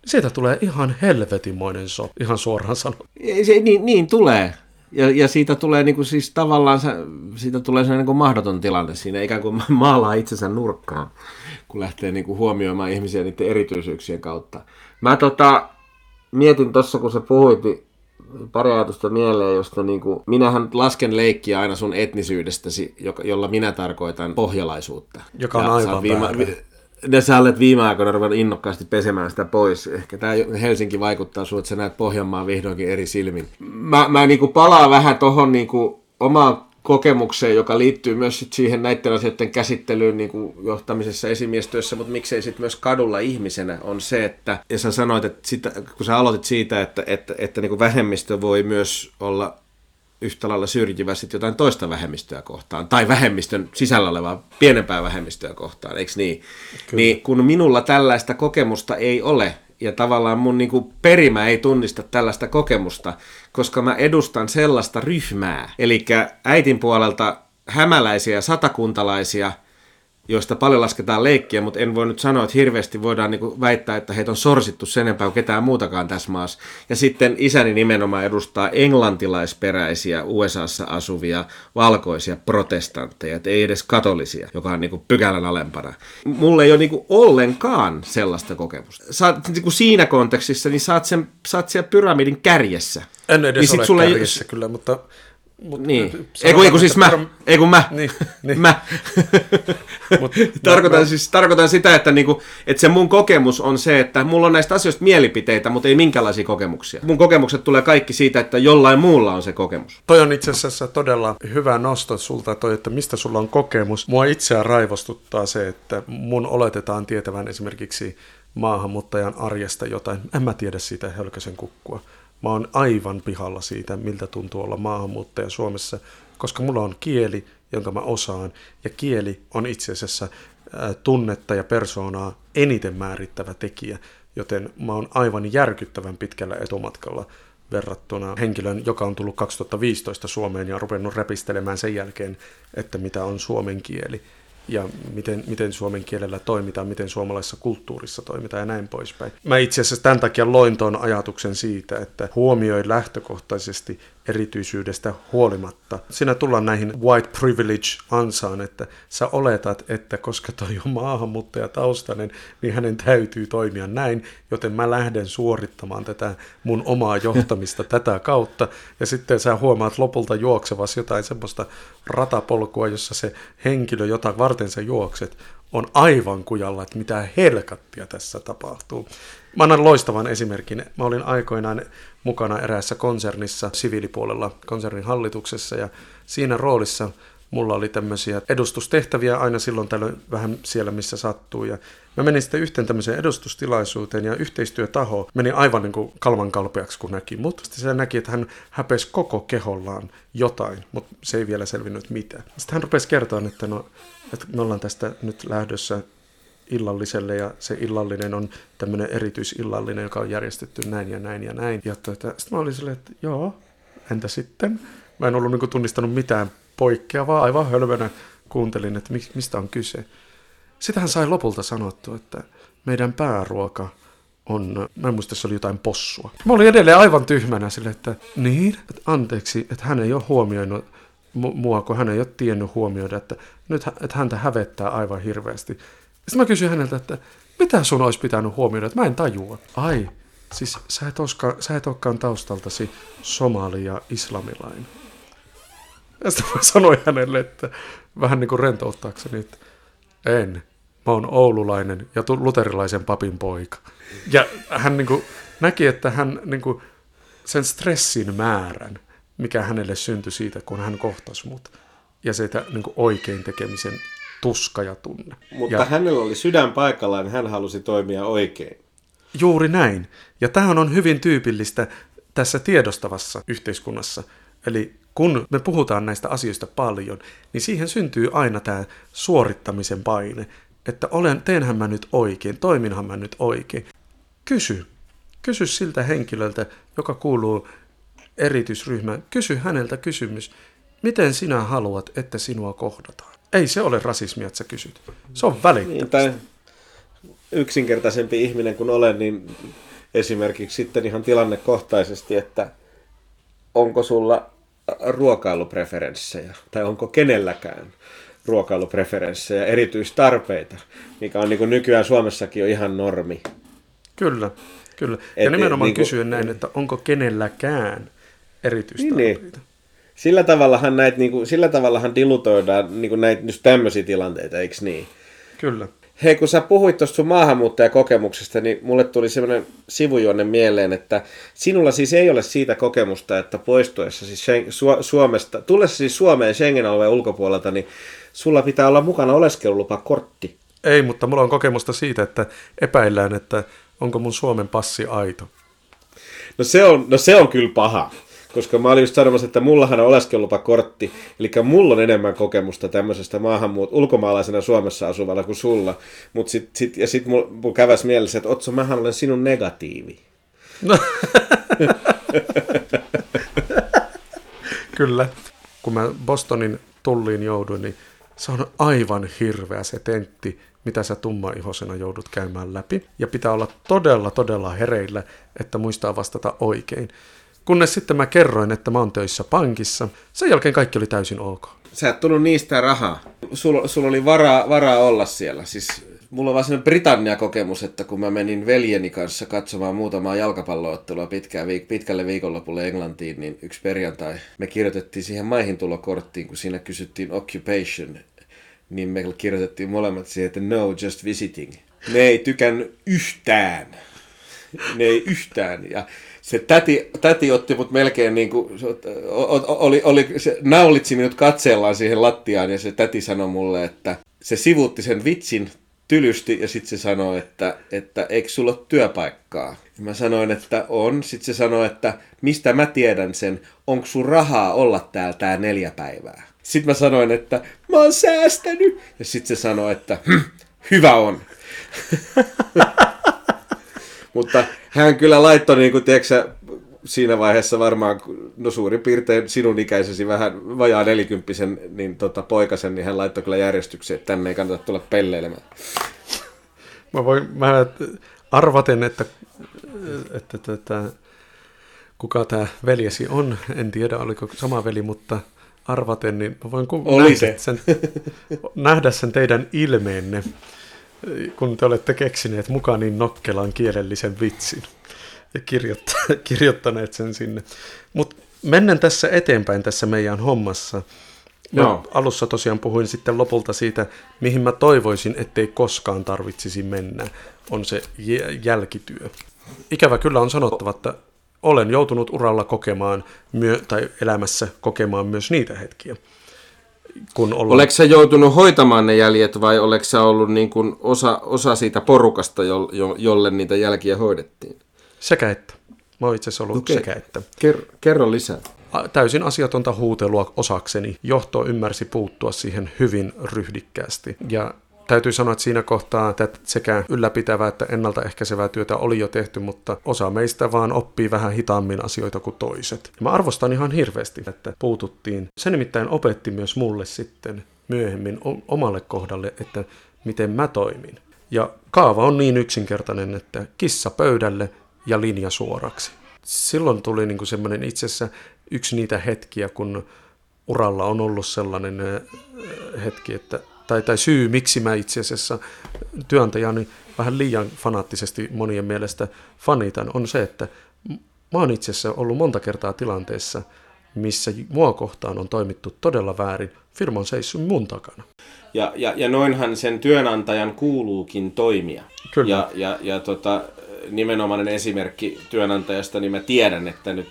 siitä tulee ihan helvetimoinen so, ihan suoraan sanottuna. Se, niin, niin tulee. Ja, ja siitä tulee niin kuin siis tavallaan se, siitä tulee se niin kuin mahdoton tilanne siinä, ikään kuin maalaa itsensä nurkkaan, kun lähtee niin kuin huomioimaan ihmisiä niiden erityisyyksien kautta. Mä tota, mietin tuossa, kun sä puhuit, niin pari ajatusta mieleen, josta niin kuin, minähän lasken leikkiä aina sun etnisyydestäsi, jolla minä tarkoitan pohjalaisuutta. Joka on ja aivan viime, ne sä olet viime aikoina ruvennut innokkaasti pesemään sitä pois. Ehkä tämä Helsinki vaikuttaa sinua, että sä näet Pohjanmaan vihdoinkin eri silmin. Mä, mä niin kuin palaan vähän tuohon niin omaan kokemukseen, joka liittyy myös sit siihen näiden asioiden käsittelyyn niin kuin johtamisessa esimiestyössä, mutta miksei sitten myös kadulla ihmisenä, on se, että, ja sä sanoit, että sitä, kun sä aloitit siitä, että, että, että niin kuin vähemmistö voi myös olla yhtä lailla syrjivä sitten jotain toista vähemmistöä kohtaan, tai vähemmistön sisällä olevaa pienempää vähemmistöä kohtaan, eikö niin? Kyllä. Niin kun minulla tällaista kokemusta ei ole, ja tavallaan mun niin kuin perimä ei tunnista tällaista kokemusta, koska mä edustan sellaista ryhmää, eli äitin puolelta hämäläisiä ja satakuntalaisia, joista paljon lasketaan leikkiä, mutta en voi nyt sanoa, että hirveästi voidaan niin väittää, että heitä on sorsittu sen enempää kuin ketään muutakaan tässä maassa. Ja sitten isäni nimenomaan edustaa englantilaisperäisiä USAssa asuvia valkoisia protestantteja, että ei edes katolisia, joka on niin pykälän alempana. Mulla ei ole niin ollenkaan sellaista kokemusta. Saat, niin kuin siinä kontekstissa, niin saat, sen, saat siellä pyramidin kärjessä. En edes Niin ole sulla ei- kärjessä kyllä, mutta... mutta Niin. Ei kun, sanotaan, ei kun siis mä. Ei kun mä. Niin, niin. Mä. Mut tarkoitan, mä- siis, tarkoitan sitä, että, niinku, että se mun kokemus on se, että mulla on näistä asioista mielipiteitä, mutta ei minkälaisia kokemuksia. Mun kokemukset tulee kaikki siitä, että jollain muulla on se kokemus. Toi on itse asiassa todella hyvä nosto sulta toi, että mistä sulla on kokemus. Mua itseään raivostuttaa se, että mun oletetaan tietävän esimerkiksi maahanmuuttajan arjesta jotain. En mä tiedä siitä hölkösen kukkua. Mä oon aivan pihalla siitä, miltä tuntuu olla maahanmuuttaja Suomessa, koska mulla on kieli, jonka mä osaan, ja kieli on itse asiassa ää, tunnetta ja persoonaa eniten määrittävä tekijä, joten mä oon aivan järkyttävän pitkällä etumatkalla verrattuna henkilön, joka on tullut 2015 Suomeen ja rupennut räpistelemään sen jälkeen, että mitä on suomen kieli ja miten, miten suomen kielellä toimitaan, miten suomalaisessa kulttuurissa toimitaan ja näin poispäin. Mä itse asiassa tämän takia loin tuon ajatuksen siitä, että huomioi lähtökohtaisesti erityisyydestä huolimatta. Siinä tullaan näihin white privilege-ansaan, että sä oletat, että koska toi on maahanmuuttajataustainen, niin hänen täytyy toimia näin, joten mä lähden suorittamaan tätä mun omaa johtamista tätä kautta, ja sitten sä huomaat lopulta juoksevasi jotain semmoista ratapolkua, jossa se henkilö, jota varten sä juokset, on aivan kujalla, että mitä helkattia tässä tapahtuu. Mä annan loistavan esimerkin. Mä olin aikoinaan mukana eräässä konsernissa siviilipuolella konsernin hallituksessa ja siinä roolissa mulla oli tämmöisiä edustustehtäviä aina silloin tällöin vähän siellä, missä sattuu. Ja mä menin sitten yhteen tämmöiseen edustustilaisuuteen ja yhteistyötaho meni aivan niin kuin kalman kalpeaksi, kun näki. Mutta sitten se näki, että hän häpesi koko kehollaan jotain, mutta se ei vielä selvinnyt mitä. Sitten hän rupesi kertoa, että, no, että me ollaan tästä nyt lähdössä illalliselle ja se illallinen on tämmöinen erityisillallinen, joka on järjestetty näin ja näin ja näin. Ja tuota, sitten mä olin silleen, että joo, entä sitten? Mä en ollut niinku tunnistanut mitään poikkeavaa, aivan hölmönä kuuntelin, että mi- mistä on kyse. Sitten hän sai lopulta sanottua, että meidän pääruoka on, mä en muista, se oli jotain possua. Mä olin edelleen aivan tyhmänä sille, että niin, että anteeksi, että hän ei ole huomioinut mu- mua, kun hän ei ole tiennyt huomioida, että nyt että häntä hävettää aivan hirveästi. Sitten mä kysyin häneltä, että mitä sun olisi pitänyt huomioida, että mä en tajua. Ai, siis sä et, oska, sä et olekaan taustaltasi somali ja islamilainen. Ja sitten mä sanoin hänelle, että vähän niin kuin rentouttaakseni, että en. Mä oon oululainen ja luterilaisen papin poika. Ja hän niin kuin näki, että hän niin kuin sen stressin määrän, mikä hänelle syntyi siitä, kun hän kohtasi mut. Ja sitä niin kuin oikein tekemisen tuska ja tunne. Mutta ja hänellä oli sydän paikallaan, hän halusi toimia oikein. Juuri näin. Ja tämähän on hyvin tyypillistä tässä tiedostavassa yhteiskunnassa. Eli kun me puhutaan näistä asioista paljon, niin siihen syntyy aina tämä suorittamisen paine, että olen, teenhän mä nyt oikein, toiminhan mä nyt oikein. Kysy. Kysy siltä henkilöltä, joka kuuluu erityisryhmään. Kysy häneltä kysymys. Miten sinä haluat, että sinua kohdataan? Ei se ole rasismia, että sä kysyt. Se on välittämistä. Niin, tai yksinkertaisempi ihminen kuin olen, niin esimerkiksi sitten ihan tilannekohtaisesti, että onko sulla ruokailupreferenssejä tai onko kenelläkään ruokailupreferenssejä, erityistarpeita, mikä on niin kuin nykyään Suomessakin jo ihan normi. Kyllä, kyllä. Et- ja nimenomaan niin kuin- kysyen näin, että onko kenelläkään erityistarpeita. Niin, Sillä tavallahan, näitä, niin kuin, sillä tavallahan dilutoidaan niin kuin näitä just tämmöisiä tilanteita, eikö niin? Kyllä. Hei, kun sä puhuit tuosta sun maahanmuuttajakokemuksesta, niin mulle tuli semmoinen sivujuonne mieleen, että sinulla siis ei ole siitä kokemusta, että poistuessa siis Su- Suomesta, tullessa siis Suomeen Schengen-alueen ulkopuolelta, niin sulla pitää olla mukana oleskelulupakortti. Ei, mutta mulla on kokemusta siitä, että epäillään, että onko mun Suomen passi aito. No se on, no se on kyllä paha. Koska mä olin just sanomassa, että mullahan on oleskelulupakortti, eli mulla on enemmän kokemusta tämmöisestä maahanmuut ulkomaalaisena Suomessa asuvalla kuin sulla. Mut sit, sit, ja sitten mulla mul käväs mielessä, että Otso, mähän olen sinun negatiivi. Kyllä. Kun mä Bostonin tulliin jouduin, niin Se on aivan hirveä se tentti, mitä sä tummaihosena joudut käymään läpi. Ja pitää olla todella, todella hereillä, että muistaa vastata oikein. Kunnes sitten mä kerroin, että mä oon töissä pankissa. Sen jälkeen kaikki oli täysin ok. Sä et tullut niistä rahaa. Sulla, sulla oli varaa, varaa olla siellä. Siis mulla on vaan sellainen Britannia-kokemus, että kun mä menin veljeni kanssa katsomaan muutamaa jalkapalloottelua pitkään, viik- pitkälle viikonlopulle Englantiin, niin yksi perjantai me kirjoitettiin siihen maihintulokorttiin, kun siinä kysyttiin occupation, niin me kirjoitettiin molemmat siihen, että no, just visiting. Ne ei tykännyt yhtään. Ne ei yhtään. Ja se täti, täti otti mut melkein niin kuin, oli, oli, se naulitsi minut katseellaan siihen lattiaan ja se täti sanoi mulle, että se sivuutti sen vitsin tylysti ja sitten se sanoi, että, että eikö sulla ole työpaikkaa? Ja mä sanoin, että on. Sitten se sanoi, että mistä mä tiedän sen, onko sun rahaa olla täällä tää neljä päivää? Sitten mä sanoin, että mä oon säästänyt. Ja sitten se sanoi, että hm, hyvä on. Mutta hän kyllä laittoi, niin kuin, tiedätkö, siinä vaiheessa varmaan, no suurin piirtein sinun ikäisesi vähän vajaa nelikymppisen niin tota, poikasen, niin hän laittoi kyllä järjestykseen, että tänne ei kannata tulla pelleilemään. Mä, voin, mä arvaten, että, että, että, että kuka tämä veljesi on, en tiedä oliko sama veli, mutta arvaten, niin mä voin ku- nähdä, se. Sen, nähdä sen teidän ilmeenne, kun te olette keksineet mukaan niin nokkelan kielellisen vitsin ja kirjoitta- kirjoittaneet sen sinne. Mutta mennään tässä eteenpäin tässä meidän hommassa. Mä Joo. alussa tosiaan puhuin sitten lopulta siitä, mihin mä toivoisin, ettei koskaan tarvitsisi mennä, on se jä- jälkityö. Ikävä kyllä on sanottava, että olen joutunut uralla kokemaan myö- tai elämässä kokemaan myös niitä hetkiä. Kun ollaan... Oletko sä joutunut hoitamaan ne jäljet vai oletko sä ollut niin kuin osa, osa siitä porukasta, jo, jo, jolle niitä jälkiä hoidettiin? Sekä että. Mä oon itse asiassa ollut Okei. sekä että. Ker, kerro lisää. A- Täysin asiatonta huutelua osakseni. Johto ymmärsi puuttua siihen hyvin ryhdikkäästi. Ja täytyy sanoa, että siinä kohtaa että sekä ylläpitävää että ennaltaehkäisevää työtä oli jo tehty, mutta osa meistä vaan oppii vähän hitaammin asioita kuin toiset. Ja mä arvostan ihan hirveästi, että puututtiin. Se nimittäin opetti myös mulle sitten myöhemmin omalle kohdalle, että miten mä toimin. Ja kaava on niin yksinkertainen, että kissa pöydälle ja linja suoraksi. Silloin tuli niin semmoinen itse asiassa yksi niitä hetkiä, kun uralla on ollut sellainen hetki, että, tai, tai syy, miksi mä itse asiassa työnantajani vähän liian fanaattisesti monien mielestä fanitan, on se, että mä oon itse asiassa ollut monta kertaa tilanteessa, missä mua kohtaan on toimittu todella väärin. Firma on seissyt mun takana. Ja, ja, ja noinhan sen työnantajan kuuluukin toimia. Kyllä. Ja, ja, ja tota, nimenomainen esimerkki työnantajasta, niin mä tiedän, että nyt,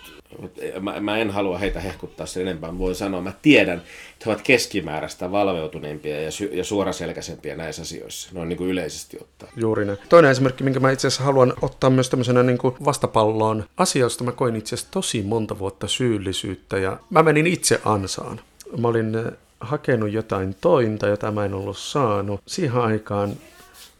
mä, mä en halua heitä hehkuttaa sen enempää, voin sanoa, mä tiedän, että he ovat keskimääräistä valveutuneempia ja, sy- ja suoraselkäisempiä näissä asioissa, noin niin kuin yleisesti ottaen. Juuri näin. Toinen esimerkki, minkä mä itse asiassa haluan ottaa myös tämmöisenä niin kuin vastapalloon. Asioista mä koin itse asiassa tosi monta vuotta syyllisyyttä ja mä menin itse ansaan. Mä olin eh, hakenut jotain tointa, jota mä en ollut saanut. Siihen aikaan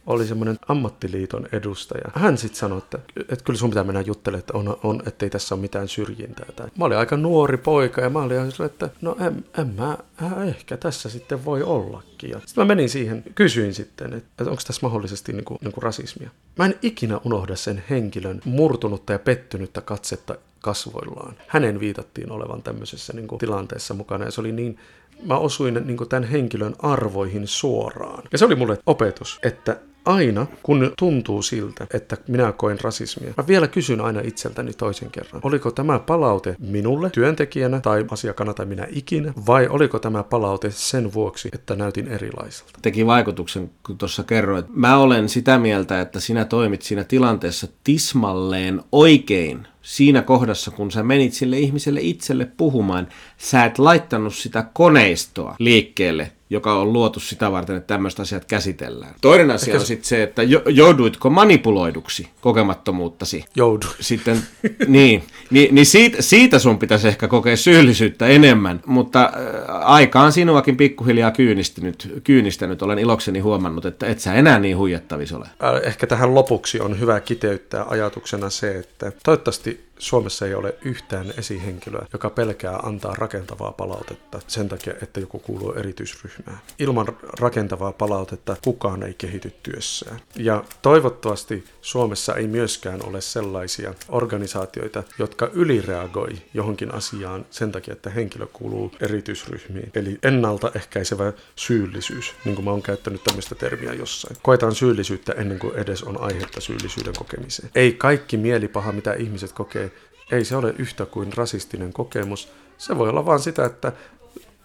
oli semmoinen ammattiliiton edustaja. Hän sitten sanoi, että, että kyllä sun pitää mennä juttelemaan, että on, on, ettei tässä ole mitään syrjintää. Tai. Mä olin aika nuori poika ja mä olin ihan että no en, en mä, äh, ehkä tässä sitten voi ollakin. Sitten mä menin siihen, kysyin sitten, että, että onko tässä mahdollisesti niin kuin, niin kuin rasismia. Mä en ikinä unohda sen henkilön murtunutta ja pettynyttä katsetta kasvoillaan. Hänen viitattiin olevan tämmöisessä niin kuin, tilanteessa mukana ja se oli niin mä osuin niin kuin, tämän henkilön arvoihin suoraan. Ja se oli mulle opetus, että aina kun tuntuu siltä, että minä koen rasismia, mä vielä kysyn aina itseltäni toisen kerran, oliko tämä palaute minulle työntekijänä tai asiakkaana tai minä ikinä, vai oliko tämä palaute sen vuoksi, että näytin erilaiselta. Teki vaikutuksen, kun tuossa kerroit. Mä olen sitä mieltä, että sinä toimit siinä tilanteessa tismalleen oikein siinä kohdassa, kun sä menit sille ihmiselle itselle puhumaan, sä et laittanut sitä koneistoa liikkeelle, joka on luotu sitä varten, että tämmöiset asiat käsitellään. Toinen asia Ehkä on sitten se, että jo- jouduitko manipuloiduksi kokemattomuuttasi. Joudun. Sitten, niin, niin, niin siitä, siitä sun pitäisi ehkä kokea syyllisyyttä enemmän, mutta äh, aika on sinuakin pikkuhiljaa kyynistynyt, kyynistänyt. Olen ilokseni huomannut, että et sä enää niin huijattavis ole. Äh, Ehkä tähän lopuksi on hyvä kiteyttää ajatuksena se, että toivottavasti Suomessa ei ole yhtään esihenkilöä, joka pelkää antaa rakentavaa palautetta sen takia, että joku kuuluu erityisryhmään. Ilman rakentavaa palautetta kukaan ei kehity työssään. Ja toivottavasti Suomessa ei myöskään ole sellaisia organisaatioita, jotka ylireagoi johonkin asiaan sen takia, että henkilö kuuluu erityisryhmiin. Eli ennaltaehkäisevä syyllisyys, niin kuin mä oon käyttänyt tämmöistä termiä jossain. Koetaan syyllisyyttä ennen kuin edes on aihetta syyllisyyden kokemiseen. Ei kaikki mielipaha, mitä ihmiset kokee, ei se ole yhtä kuin rasistinen kokemus. Se voi olla vain sitä, että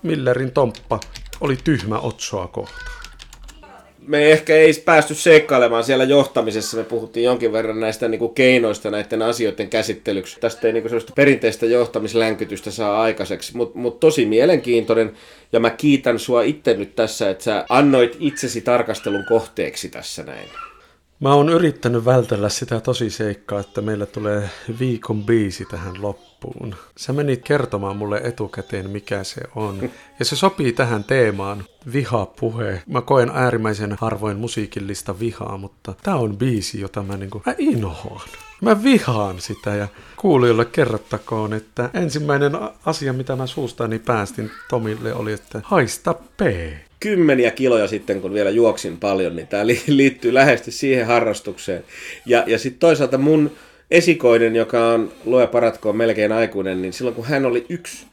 Millerin tomppa oli tyhmä Otsoa kohtaan. Me ehkä ei päästy seikkailemaan siellä johtamisessa. Me puhuttiin jonkin verran näistä niin kuin keinoista näiden asioiden käsittelyksi. Tästä ei niin kuin sellaista perinteistä johtamislänkytystä saa aikaiseksi, mutta mut tosi mielenkiintoinen. Ja mä kiitän sua itse nyt tässä, että sä annoit itsesi tarkastelun kohteeksi tässä näin. Mä oon yrittänyt vältellä sitä tosi seikkaa, että meillä tulee viikon biisi tähän loppuun. Sä menit kertomaan mulle etukäteen, mikä se on. Ja se sopii tähän teemaan, vihapuhe. Mä koen äärimmäisen harvoin musiikillista vihaa, mutta tää on biisi, jota mä niinku, mä inhoan. Mä vihaan sitä ja kuulijoille kerrottakoon, että ensimmäinen asia, mitä mä suustani päästin Tomille oli, että haista P kymmeniä kiloja sitten, kun vielä juoksin paljon, niin tämä liittyy läheisesti siihen harrastukseen. Ja, ja sitten toisaalta mun esikoinen, joka on luoja paratkoon melkein aikuinen, niin silloin kun hän oli yksi,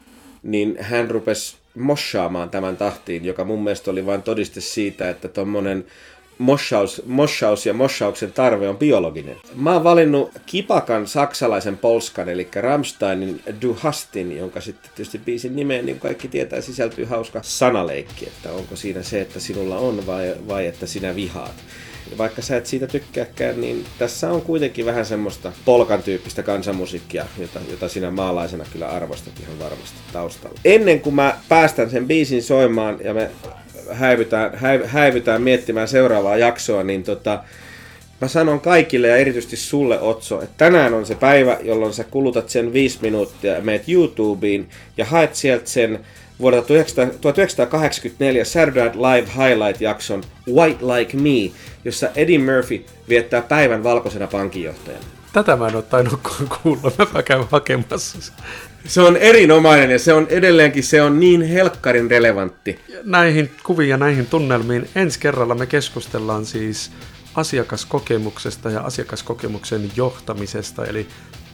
niin hän rupesi moshaamaan tämän tahtiin, joka mun mielestä oli vain todiste siitä, että tuommoinen moshaus, moshaus ja moshauksen tarve on biologinen. Mä oon valinnut kipakan saksalaisen polskan, eli Rammsteinin Du Hastin, jonka sitten tietysti biisin nimeen, niin kaikki tietää, sisältyy hauska sanaleikki, että onko siinä se, että sinulla on vai, vai että sinä vihaat. Vaikka sä et siitä tykkääkään, niin tässä on kuitenkin vähän semmoista polkan tyyppistä kansanmusiikkia, jota, jota sinä maalaisena kyllä arvostat ihan varmasti taustalla. Ennen kuin mä päästän sen biisin soimaan ja me häivytään, häivytään miettimään seuraavaa jaksoa, niin tota, mä sanon kaikille ja erityisesti sulle Otso, että tänään on se päivä, jolloin sä kulutat sen viisi minuuttia meet YouTubeen ja haet sieltä sen vuodelta 1984 Saturday Live Highlight-jakson White Like Me, jossa Eddie Murphy viettää päivän valkoisena pankinjohtajana. Tätä mä en ole tainnut kuulla, mä käyn hakemassa. Se on erinomainen ja se on edelleenkin se on niin helkkarin relevantti. Näihin kuviin ja näihin tunnelmiin ensi kerralla me keskustellaan siis asiakaskokemuksesta ja asiakaskokemuksen johtamisesta, eli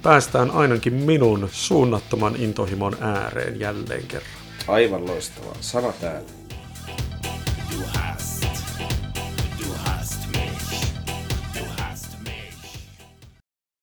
päästään ainakin minun suunnattoman intohimon ääreen jälleen kerran. Aivan loistavaa. Sana täällä.